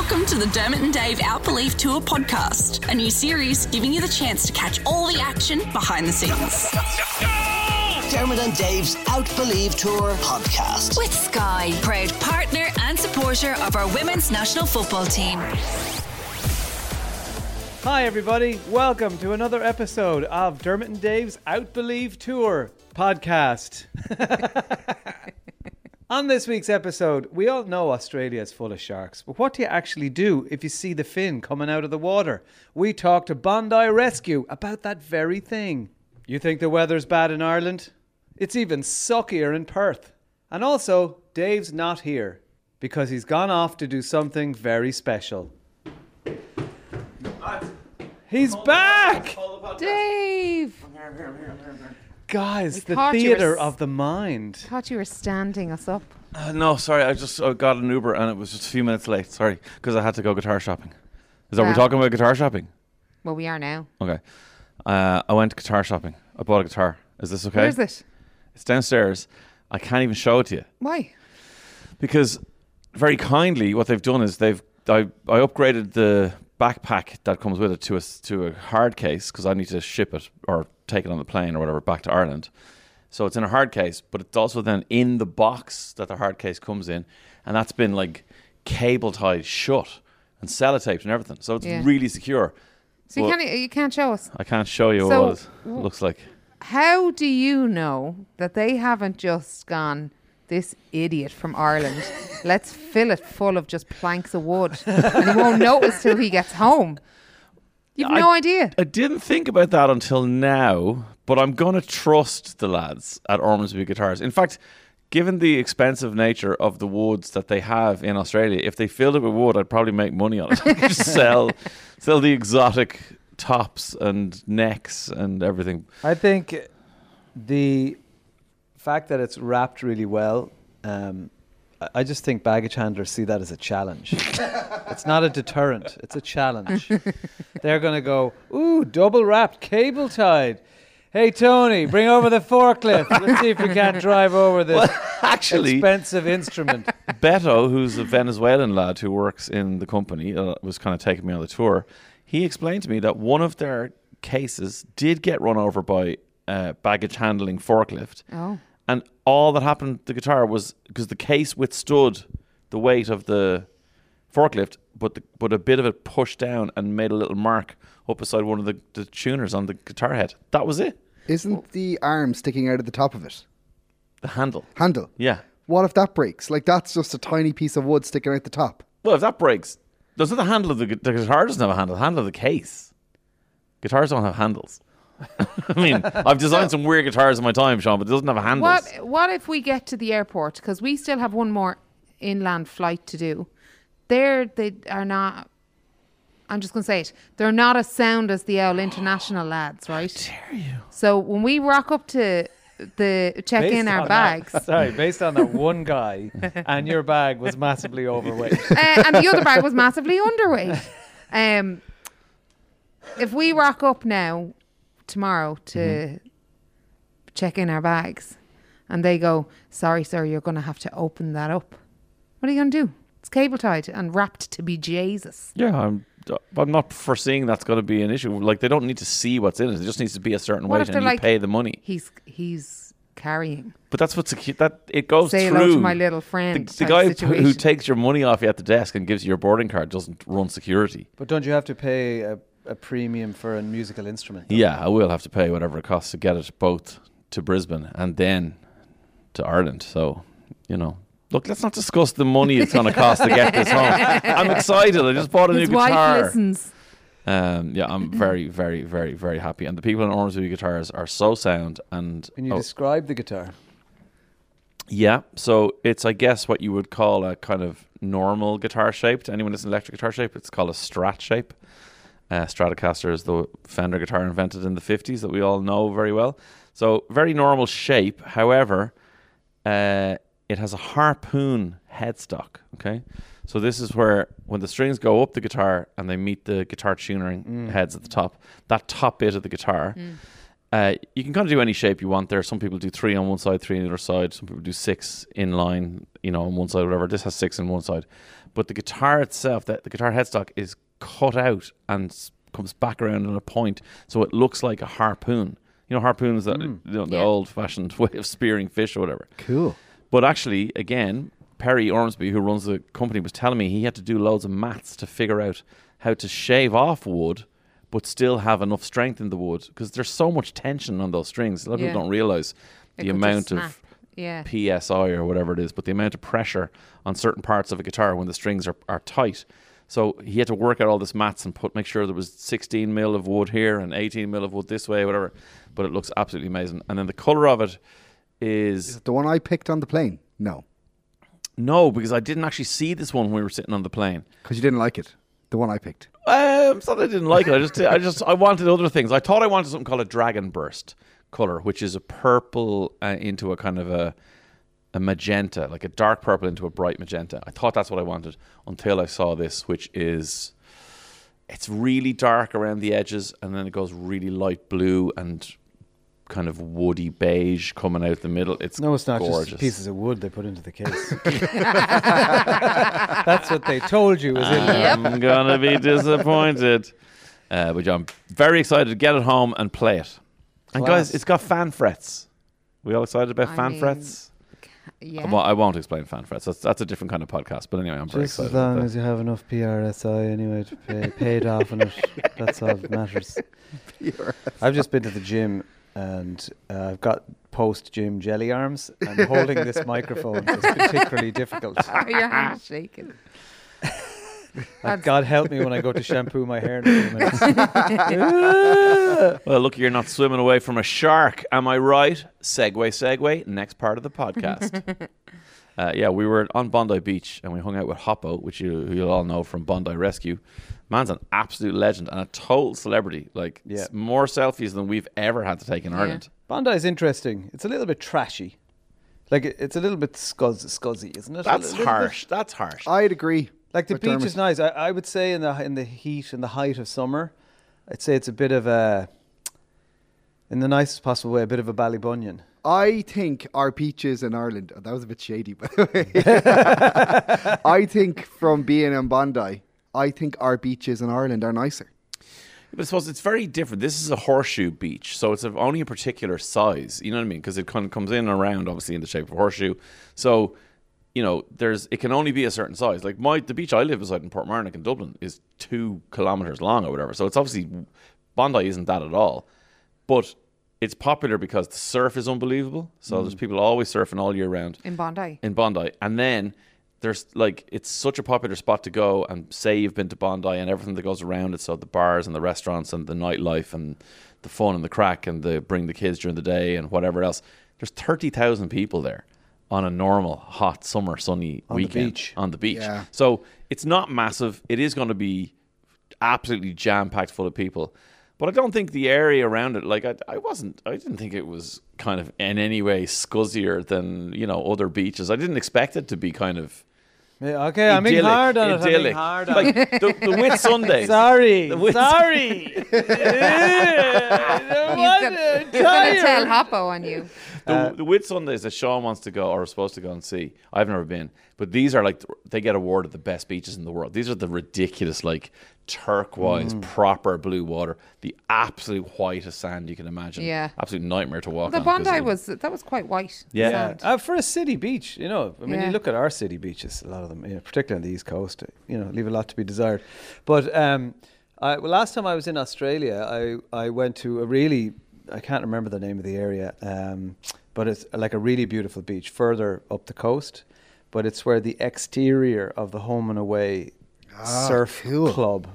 Welcome to the Dermot and Dave Outbelieve Tour podcast, a new series giving you the chance to catch all the action behind the scenes. Dermot and Dave's Outbelieve Tour podcast. With Sky, proud partner and supporter of our women's national football team. Hi, everybody. Welcome to another episode of Dermot and Dave's Outbelieve Tour podcast. On this week's episode, we all know Australia is full of sharks, but what do you actually do if you see the fin coming out of the water? We talked to Bondi Rescue about that very thing. You think the weather's bad in Ireland? It's even suckier in Perth. And also, Dave's not here because he's gone off to do something very special. He's back! Dave! Guys, the thought you were theater s- of the mind. thought you were standing us up. Uh, no, sorry, I just uh, got an Uber and it was just a few minutes late. Sorry, because I had to go guitar shopping. Is that Yeah. we're talking about guitar shopping? Well, we are now. Okay. Uh, I went guitar shopping. I bought a guitar. Is this okay? Where is it? It's downstairs. I can't even show it to you Why? because very kindly, what they've done is they've I, I upgraded the backpack that comes with it to a s- to a hard case because I need to ship it or take it on the plane or whatever back to Ireland. So it's in a hard case, but it's also then in the box that the hard case comes in, and that's been like cable tied shut and sellotaped and everything. So it's Yeah. really secure. So you Well- can't you can't show us. I can't show you So, what it looks like. How do you know that they haven't just gone this idiot from Ireland? Let's fill it full of just planks of wood, and he won't notice till he gets home. You've no I- idea. I didn't think about that until now, but I'm going to trust the lads at Ormsby Guitars. In fact, given the expensive nature of the woods that they have in Australia, if they filled it with wood, I'd probably make money on it. Just sell, sell the exotic tops and necks and everything. I think the fact that it's wrapped really well, um, I- I just think baggage handlers see that as a challenge. it's not a deterrent, it's a challenge. They're going to go, ooh, double wrapped, cable tied. Hey, Tony, bring over the forklift. Let's see if we can't drive over this Actually, expensive instrument. Beto, who's a Venezuelan lad who works in the company, uh, was kind of taking me on the tour. He explained to me that one of their cases did get run over by a baggage handling forklift. Oh. And all that happened to the guitar was because the case withstood the weight of the forklift, but the, but a bit of it pushed down and made a little mark up beside one of the, the tuners on the guitar head. That was it. Isn't the arm sticking out of the top of it? The handle. Handle. Yeah. What if that breaks? Like that's just a tiny piece of wood sticking out the top. Well, if that breaks, doesn't the handle of the, the guitar doesn't have a handle? The handle of the case. Guitars don't have handles. I mean, I've designed some weird guitars in my time, Sean, but it doesn't have a handle. What What if we get to the airport because we still have one more inland flight to do? They're they are not. I'm just gonna say it. They're not as sound as the Owl International lads, right? dare you? So when we rock up to the check in our bags, That, sorry, based on that one guy, and your bag was massively overweight. uh, and the other bag was massively underweight. Um, if we rock up now tomorrow to Mm-hmm. check in our bags, and they go, "Sorry, sir, you're going to have to open that up." What are you going to do? It's cable tied and wrapped to be Jesus. Yeah, I'm. I'm not foreseeing that's going to be an issue. Like they don't need to see what's in it; it just needs to be a certain What weight, if and they're you like- pay the money. He's he's carrying. But that's what's secu- that it goes Say through. hello to my little friend. the type guy who- who takes your money off you at the desk and gives you your boarding card doesn't run security. But don't you have to pay a, a premium for a musical instrument? Yeah, I will have to pay whatever it costs to get it both to Brisbane and then to Ireland. So, you know, look, let's not discuss the money it's going to cost to get this home. I'm excited. I just bought a His new wife guitar. listens. Um, yeah, I'm very, very, very, very happy. And the people in Ormsby Guitars are so sound. And Can you oh, describe the guitar? yeah, so it's I guess what you would call a kind of normal guitar shape. To anyone that's an electric guitar shape, it's called a Strat shape. Uh, Stratocaster is the Fender guitar invented in the 50s that we all know very well. So very normal shape. However, uh, it has a harpoon headstock. Okay, so this is where when the strings go up the guitar and they meet the guitar tunering heads at the top, that top bit of the guitar. Uh, you can kind of do any shape you want there. Some people do three on one side, three on the other side. Some people do six in line, you know, on one side, whatever. This has six on one side. but the guitar itself, that the guitar headstock is cut out and comes back around in a point, so it looks like a harpoon. You know, harpoons that hmm. you know, the Yeah. old-fashioned way of spearing fish or whatever. Cool. But actually, again, Perry Ormsby, who runs the company, was telling me he had to do loads of maths to figure out how to shave off wood, but still have enough strength in the wood because there's so much tension on those strings. A lot of Yeah. people don't realize It the amount of. Yeah. PSI or whatever it is, but the amount of pressure on certain parts of a guitar when the strings are, are tight. So he had to work out all this maths and put make sure there was 16 mil of wood here and 18 mil of wood this way, whatever. But it looks absolutely amazing. And then the color of it is The one I picked on the plane? No. no, because I didn't actually see this one when we were sitting on the plane. Because you didn't like it. The one I picked. Um, it's not that I didn't like it. I just, I just, I wanted other things. I thought I wanted something called a dragon burst color, which is a purple uh, into a kind of a, a magenta, like a dark purple into a bright magenta. I thought that's what I wanted until I saw this, which is, it's really dark around the edges, and then it goes really light blue and kind of woody beige coming out the middle. It's No, it's not gorgeous. just pieces of wood they put into the case. That's what they told you was in there. I'm gonna be disappointed. Uh, but I'm very excited to get it home and play it. And guys, it's got fan frets. We all excited about I fan mean, frets? Yeah. Well, I won't explain fan frets. That's that's a different kind of podcast. But anyway, I'm very Just excited. as long about as you have enough PRSI anyway to pay paid off on it, that's all that matters. I've just been to the gym and uh, I've got post gym jelly arms and holding this microphone is particularly difficult. Are Your hand's shaking. Like, God help me when I go to shampoo my hair in a few minutes. Well, look, you're not swimming away from a shark. Am I right? Segway, segue. Next part of the podcast. uh, yeah, we were on Bondi Beach and we hung out with Hoppo, which you, you'll all know from Bondi Rescue. Man's an absolute legend and a total celebrity. Like, Yeah. s- more selfies than we've ever had to take in Ireland. Bondi is interesting. It's a little bit trashy. Like it- it's a little bit scuzz, scuzzy, isn't it? That's little bit. harsh. That's harsh. I'd agree. Like the beach Dermot. is nice. I, I would say in the in the heat and the height of summer, I'd say it's a bit of a, in the nicest possible way, a bit of a Ballybunion. I think our beaches in Ireland, oh, that was a bit shady, by the way. I think from being in Bondi, I think our beaches in Ireland are nicer. But I suppose it's very different. This is a horseshoe beach, so it's of only a particular size. You know what I mean? Because it kind of comes in and around, obviously, in the shape of a horseshoe. So, you know, there's it can only be a certain size. Like my the beach I live beside in Portmarnock in Dublin is two kilometers long or whatever. So it's obviously Bondi isn't that at all, but it's popular because the surf is unbelievable. So there's mm. people always surfing all year round In Bondi. in Bondi, and then there's like it's such a popular spot to go and say you've been to Bondi and everything that goes around it. So the bars and the restaurants and the nightlife and the fun and the craic and the bring the kids during the day and whatever else. There's thirty thousand people there on a normal hot summer sunny On the weekend beach. on the beach. Yeah. So it's not massive. It is going to be absolutely jam packed full of people. But I don't think the area around it, like I, I wasn't, I didn't think it was kind of in any way scuzzier than you know other beaches. I didn't expect it to be kind of Yeah, okay, I'm being hard on it. I'm being hard on like it. the, the Whitsundays. Sorry, The Whit- sorry. He's gonna, he's gonna tell Hoppo on you. The, uh, the Whitsundays that Sean wants to go or is supposed to go and see. I've never been, but these are like they get awarded the best beaches in the world. These are the ridiculous, like turquoise, Mm. proper blue water, the absolute whitest sand you can imagine. Yeah. absolute nightmare to walk on. The on. 'cause Bondi of- was that was quite white. the Yeah. Uh, for a city beach, you know, I mean, Yeah. you look at our city beaches, a lot of them, you know, particularly on the east coast, you know, leave a lot to be desired. But um, I, well, last time I was in Australia, I, I went to a really, I can't remember the name of the area, um, but it's like a really beautiful beach further up the coast. But it's where the exterior of the home and away surf cool. club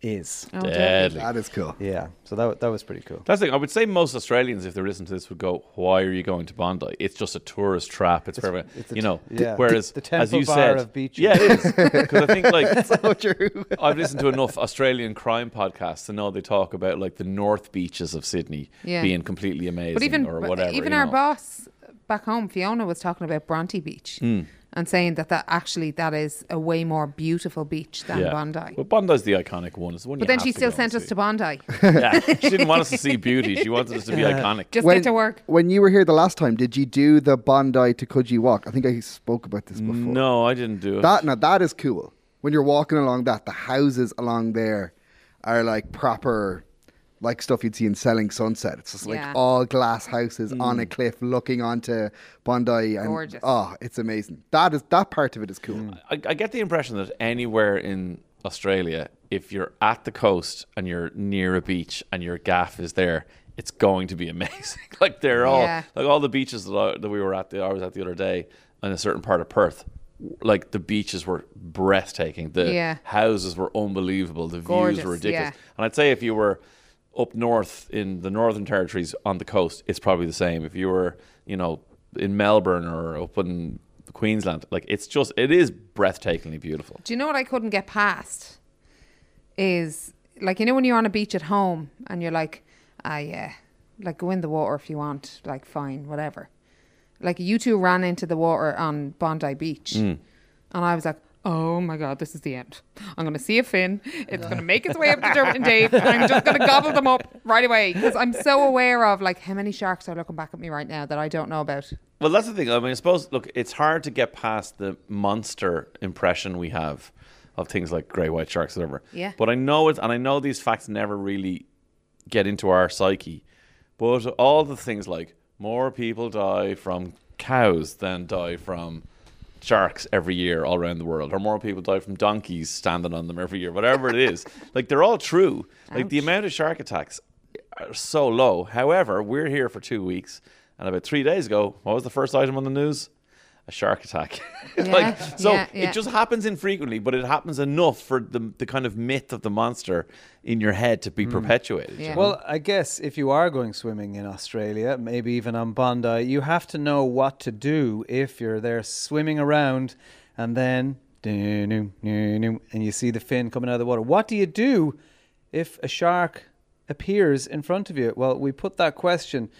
is. Oh, Deadly. That is cool. Yeah, so that, that was pretty cool. That's the thing. I would say most Australians, if they listen to this, would go, "Why are you going to Bondi? It's just a tourist trap. It's, for it's the you t- know." yeah. Whereas, The as you Bar said, of beaches. yeah, it is because I think like So true. I've listened to enough Australian crime podcasts to know they talk about like the North beaches of Sydney Yeah. being completely amazing But even or whatever. even our know. boss back home, Fiona was talking about Bronte Beach, Hmm. And saying that that actually that is a way more beautiful beach than yeah. Bondi. Well, Bondi's the iconic one. It's the one but then she still sent us to Bondi. Yeah, she didn't want us to see beauty. She wanted us to be iconic. Just get to work. When you were here the last time, did you do the Bondi to Coogee walk? I think I spoke about this before. No, I didn't do it. That now that is cool. When you're walking along that, the houses along there are like proper, like stuff you'd see in Selling Sunset. It's just like Yeah. all glass houses on a mm. cliff looking onto Bondi. And, Gorgeous. Oh, it's amazing. That is that part of it is cool. I, I get the impression that anywhere in Australia, if you're at the coast and you're near a beach and your gaff is there, it's going to be amazing. like they're all Yeah. like all the beaches that, I, that we were at. The, I was at the other day in a certain part of Perth. Like the beaches were breathtaking. The Yeah. houses were unbelievable. The Gorgeous, views were ridiculous. yeah. And I'd say if you were up north in the Northern Territories on the coast, it's probably the same. If you were, you know, in Melbourne or up in Queensland, like it's just it is breathtakingly beautiful. Do you know what I couldn't get past? Is like you know when you're on a beach at home and you're like, ah yeah, like go in the water if you want, like fine, whatever. Like you two ran into the water on Bondi Beach, and I was like, oh my god, this is the end. I'm gonna see a fin. It's gonna make its way up to Dermot and Dave, and I'm just gonna gobble them up right away because I'm so aware of like how many sharks are looking back at me right now that I don't know about. Well, that's the thing. I mean, I suppose look, it's hard to get past the monster impression we have of things like great white sharks, or whatever. Yeah. But I know it, and I know these facts never really get into our psyche. But all the things like more people die from cows than die from sharks every year all around the world, or more people die from donkeys standing on them every year, whatever it is. Like they're all true. Like the amount of shark attacks are so low. However, we're here for two weeks, and about three days ago, what was the first item on the news? A shark attack. like so, yeah, yeah. it just happens infrequently, but it happens enough for the the kind of myth of the monster in your head to be mm. perpetuated. you Yeah. know? Well, I guess if you are going swimming in Australia, maybe even on Bondi, you have to know what to do if you're there swimming around and then doo-doo, doo-doo, and you see the fin coming out of the water. What do you do if a shark appears in front of you? Well, we put that question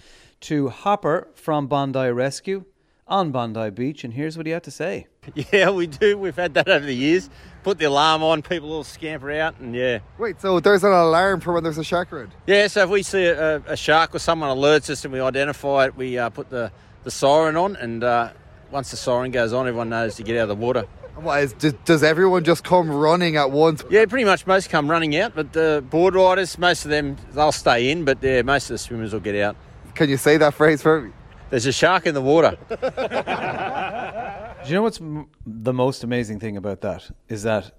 to Hoppo from Bondi Rescue on Bondi Beach, and here's what he had to say. Yeah, we do. We've had that over the years. Put the alarm on, people all scamper out, and yeah. Wait, so there's an alarm for when there's a shark around? Yeah, so if we see a, a shark or someone alerts us and we identify it, we uh, put the, the siren on, and uh, once the siren goes on, everyone knows to get out of the water. What is, does, does everyone just come running at once? Yeah, pretty much most come running out, but the board riders, most of them, they'll stay in, but yeah, most of the swimmers will get out. Can you say that phrase for me? There's a shark in the water. Do you know what's m- the most amazing thing about that is that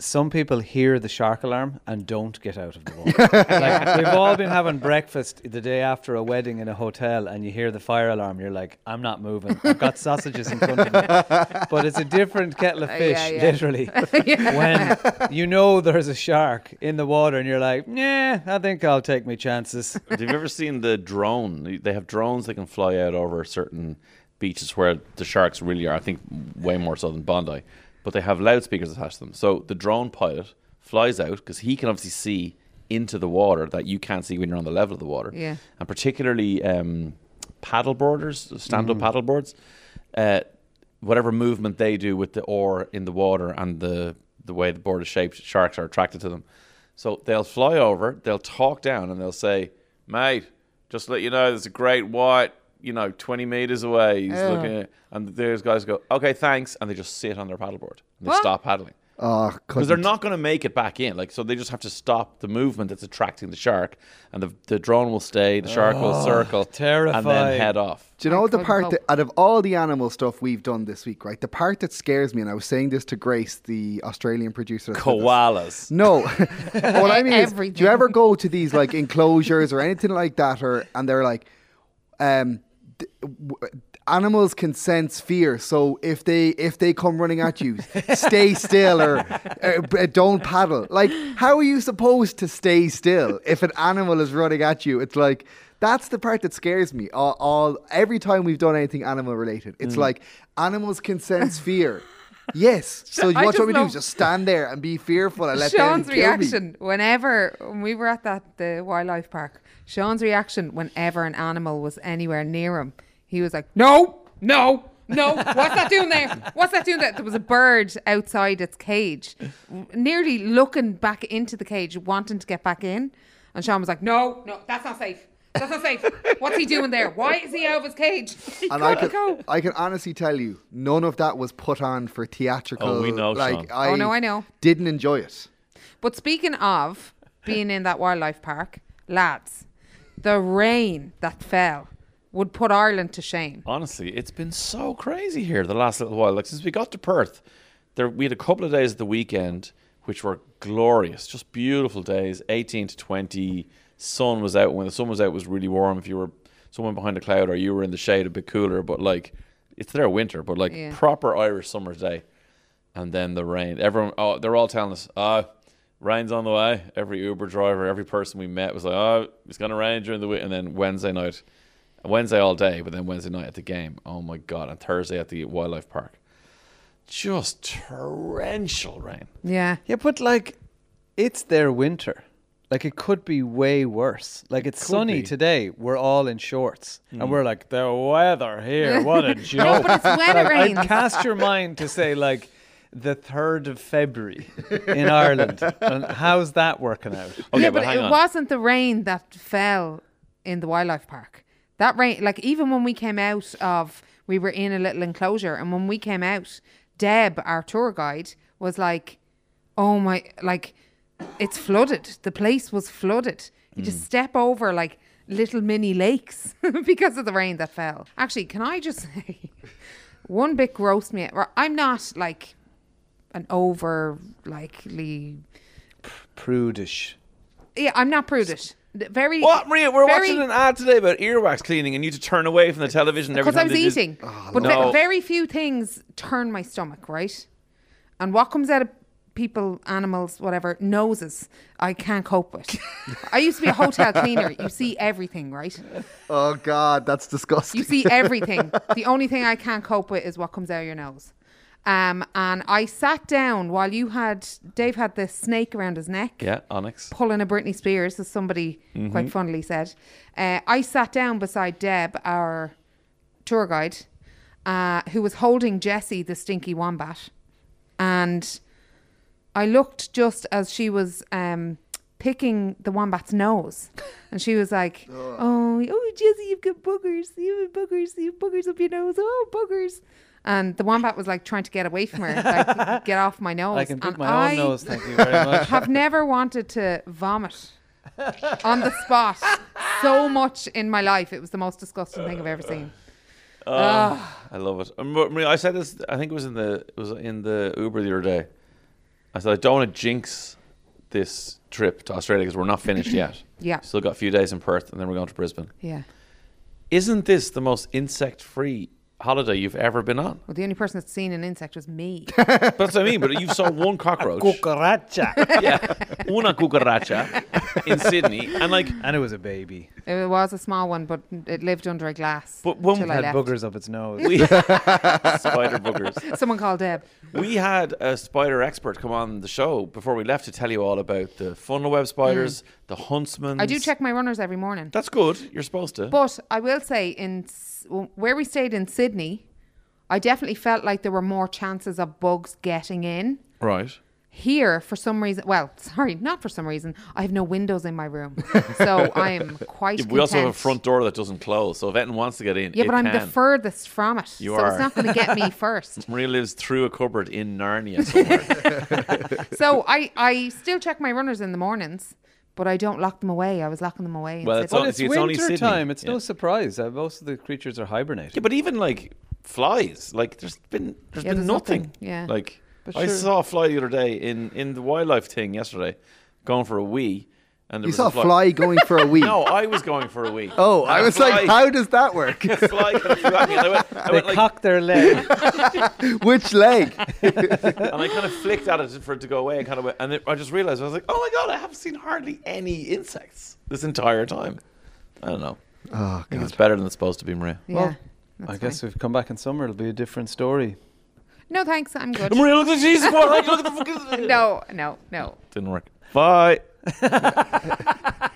some people hear the shark alarm and don't get out of the water. like we've all been having breakfast the day after a wedding in a hotel, and you hear the fire alarm. You're like, "I'm not moving. I've got sausages in front of me." But it's a different kettle of Uh, fish, yeah, yeah. literally. when you know there's a shark in the water, and you're like, "Nah, I think I'll take my chances." Have you ever seen the drone? They have drones that can fly out over certain beaches where the sharks really are. I think way more so than Bondi, but they have loudspeakers attached to them. So the drone pilot flies out because he can obviously see into the water that you can't see when you're on the level of the water. Yeah. and particularly um, paddle boarders, stand-up paddle boards. Uh, whatever movement they do with the oar in the water and the the way the board is shaped, sharks are attracted to them. So they'll fly over, they'll talk down, and they'll say, "Mate, just to let you know, there's a great white, you know, 20 meters away. He's looking at, and those guys go, okay, thanks, and they just sit on their paddleboard and they What? stop paddling Oh, because they're not going to make it back in. Like, so they just have to stop the movement that's attracting the shark, and the the drone will stay, the shark will circle, terrifying. and then head off. Do you know I the part cope. that, out of all the animal stuff we've done this week, right? The part that scares me, and I was saying this to Grace, the Australian producer. that's with. Koalas. No, what I mean is, do you ever go to these like enclosures or anything like that, or and they're like, um, d- w- animals can sense fear, so if they if they come running at you, stay still or uh, don't paddle. Like, how are you supposed to stay still if an animal is running at you? It's like. That's the part that scares me. All, all every time we've done anything animal related, it's like animals can sense fear. Yes. So I what you just want me do just stand there and be fearful and let Sean's them kill me. reaction whenever when we were at that the wildlife park. Sean's reaction whenever an animal was anywhere near him, he was like, "No, no, No, what's that doing there? What's that doing there? There was a bird outside its cage, nearly looking back into the cage, wanting to get back in. And Sean was like, No, no, that's not safe. That's not safe. What's he doing there? Why is he out of his cage? He And I can, go. I can honestly tell you, none of that was put on for theatrical. Oh, we know, Like Sean. I Oh, no, I know. Didn't enjoy it. But speaking of being in that wildlife park, lads, the rain that fell would put Ireland to shame. Honestly, it's been so crazy here the last little while. Like since we got to Perth, there we had a couple of days at the weekend which were glorious, just beautiful days. Eighteen to twenty, sun was out. When the sun was out, it was really warm. If you were someone behind a cloud or you were in the shade, a bit cooler. But like, it's their winter, but like Yeah. proper Irish summer day. And then the rain. Everyone, oh, they're all telling us, oh, rain's on the way. Every Uber driver, every person we met was like, oh, it's gonna rain during the week. And then Wednesday night, Wednesday all day, but then Wednesday night at the game. Oh my god! And Thursday at the wildlife park, just torrential rain. Yeah. Yeah, but like, it's their winter. Like it could be way worse. Like it's sunny be. today. We're all in shorts, and hmm. we're like, the weather here. What a joke! No, but it's when it Like, rains. I'd cast your mind to say like the third of February in Ireland, and how's that working out? Okay, yeah, but, but, hang it on. wasn't the rain that fell in the wildlife park. That rain, like even when we came out of, we were in a little enclosure, and when we came out, Deb, our tour guide, was like, "Oh my, like, it's flooded. The place was flooded. You Hmm. just step over like little mini lakes because of the rain that fell." Actually, can I just say, one bit grossed me. out. I'm not like an over likely Prudish. yeah, I'm not prudish. Very What, Maria? We're very- watching an ad today about earwax cleaning, and you to turn away from the television because I was eating. but ve- no. very few things turn my stomach, right? And what comes out of people, animals, whatever, noses, I can't cope with. I used to be a hotel cleaner. You see everything, right? Oh God, that's disgusting. You see everything. the only thing I can't cope with is what comes out of your nose. Um, and I sat down while you had Dave had this snake around his neck. Yeah, Onyx. pulling a Britney Spears, as somebody Mm-hmm. quite funnily said. Uh, I sat down beside Deb, our tour guide, uh, who was holding Jesse, the stinky wombat, and I looked just as she was um, picking the wombat's nose, and she was like, "Oh, oh, Jessie, you've got boogers. You have got boogers. You have boogers up your nose. Oh, boogers." And the wombat was like trying to get away from her, like get off my nose. I can pick And my I own nose, thank you very much. have never wanted to vomit on the spot so much in my life. It was the most disgusting thing I've ever seen. I love it. Um, Maria, I said this. I think it was in the it was in the Uber the other day. I said I don't want to jinx this trip to Australia because we're not finished yet. Yeah. Still got a few days in Perth, and then we're going to Brisbane. Yeah. Isn't this the most insect-free holiday you've ever been on? Well, the only person that's seen an insect was me. That's what I mean. But you saw one cockroach. Cucaracha. yeah, una cucaracha in Sydney, and like, and it was a baby. it was a small one, but it lived under a glass. But when till we I Had left. boogers up its nose. we spider boogers. Someone called Deb. We had a spider expert come on the show before we left to tell you all about the funnel web spiders, mm. the huntsman. I do check my runners every morning. That's good. You're supposed to. But I will say, in S- where we stayed in Sydney, I definitely felt like there were more chances of bugs getting in. right. Here, for some reason, well, sorry, not for some reason, I have no windows in my room, so I am quite. Yeah, we also have a content. front door that doesn't close, so if anyone wants to get in, Yeah, it but I'm can. the furthest from it, You so are. it's not going to get me first. Maria lives through a cupboard in Narnia somewhere. So I, I still check my runners in the mornings, but I don't lock them away. I was locking them away. Well, it's But it's see, it's winter Sydney. time. It's Yeah. no surprise. Uh, most of the creatures are hibernating. yeah, but even like flies, like there's been there's Yeah, been there's nothing. nothing, yeah. Like But I saw a fly the other day in in the wildlife thing yesterday, going for a wee, and there you was saw a a fly going for a week. No, I was going for a week. Oh, And I a was fly- like, how does that work? a fly kind of me, and I went, I They went like, cock their leg. Which leg? and I kind of flicked at it for it to go away, and kind of went, and it, I just realized I was like, oh my god, I haven't seen hardly any insects this entire time. I don't know. Oh, I think it's better than it's supposed to be, Maria. yeah. well, that's I guess fine. if we come back in summer, it'll be a different story. No, thanks. I'm good. Maria, look at Jesus boy! Look at the fucking. No, no, no. Didn't work. Bye.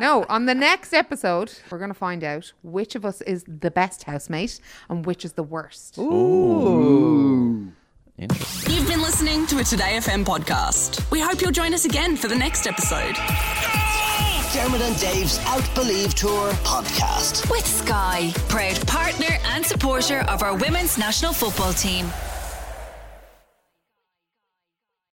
No, on the next episode, we're going to find out which of us is the best housemate and which is the worst. Ooh. Interesting. You've been listening to a Today FM podcast. We hope you'll join us again for the next episode. Dermot and Dave's Outbelieve Tour podcast. With Sky, proud partner and supporter of our women's national football team.